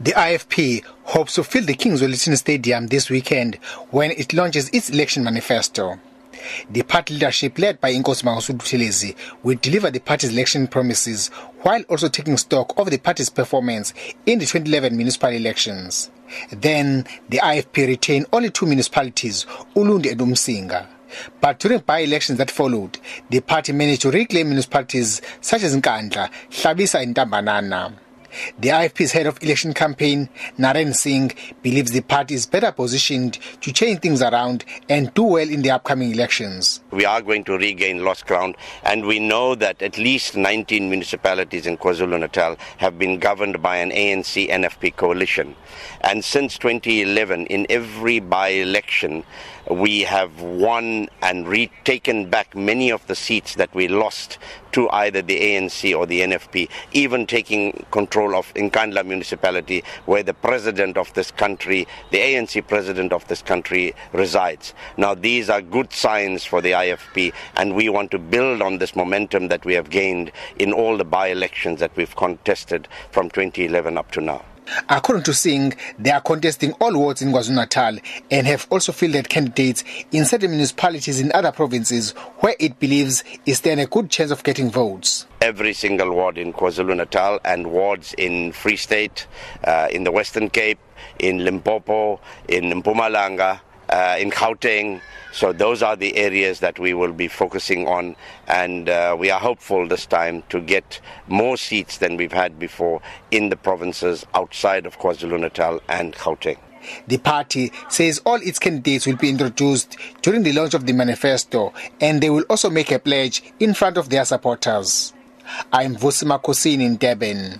The IFP hopes to fill the King Zwelithini Stadium this weekend when it launches its election manifesto. The party leadership led by Inkosi Mangosuthu Buthelezi will deliver the party's election promises while also taking stock of the party's performance in the 2011 municipal elections. Then the IFP retained only two municipalities, Ulundi and Umsinga. But during by-elections that followed, the party managed to reclaim municipalities such as Nkandla, Hlabisa and Ntambanana. The IFP's head of election campaign, Naren Singh, believes the party is better positioned to change things around and do well in the upcoming elections. We are going to regain lost ground, and we know that at least 19 municipalities in KwaZulu Natal have been governed by an ANC NFP coalition. And since 2011, in every by election, we have won and retaken back many of the seats that we lost to either the ANC or the NFP, even taking control of Nkandla municipality, where the president of this country, the ANC president of this country, resides. Now, these are good signs for the IFP, and we want to build on this momentum that we have gained in all the by elections that we've contested from 2011 up to now. According to Singh, they are contesting all wards in KwaZulu-Natal and have also fielded candidates in certain municipalities in other provinces where it believes it stands a good chance of getting votes. Every single ward in KwaZulu-Natal and wards in Free State, uh, in the Western Cape, in Limpopo, in Mpumalanga, uh, in Gauteng. So those are the areas that we will be focusing on, and uh, we are hopeful this time to get more seats than we've had before in the provinces outside of KwaZulu-Natal and Gauteng. The party says all its candidates will be introduced during the launch of the manifesto and they will also make a pledge in front of their supporters. I'm Vusi Makosini in Durban.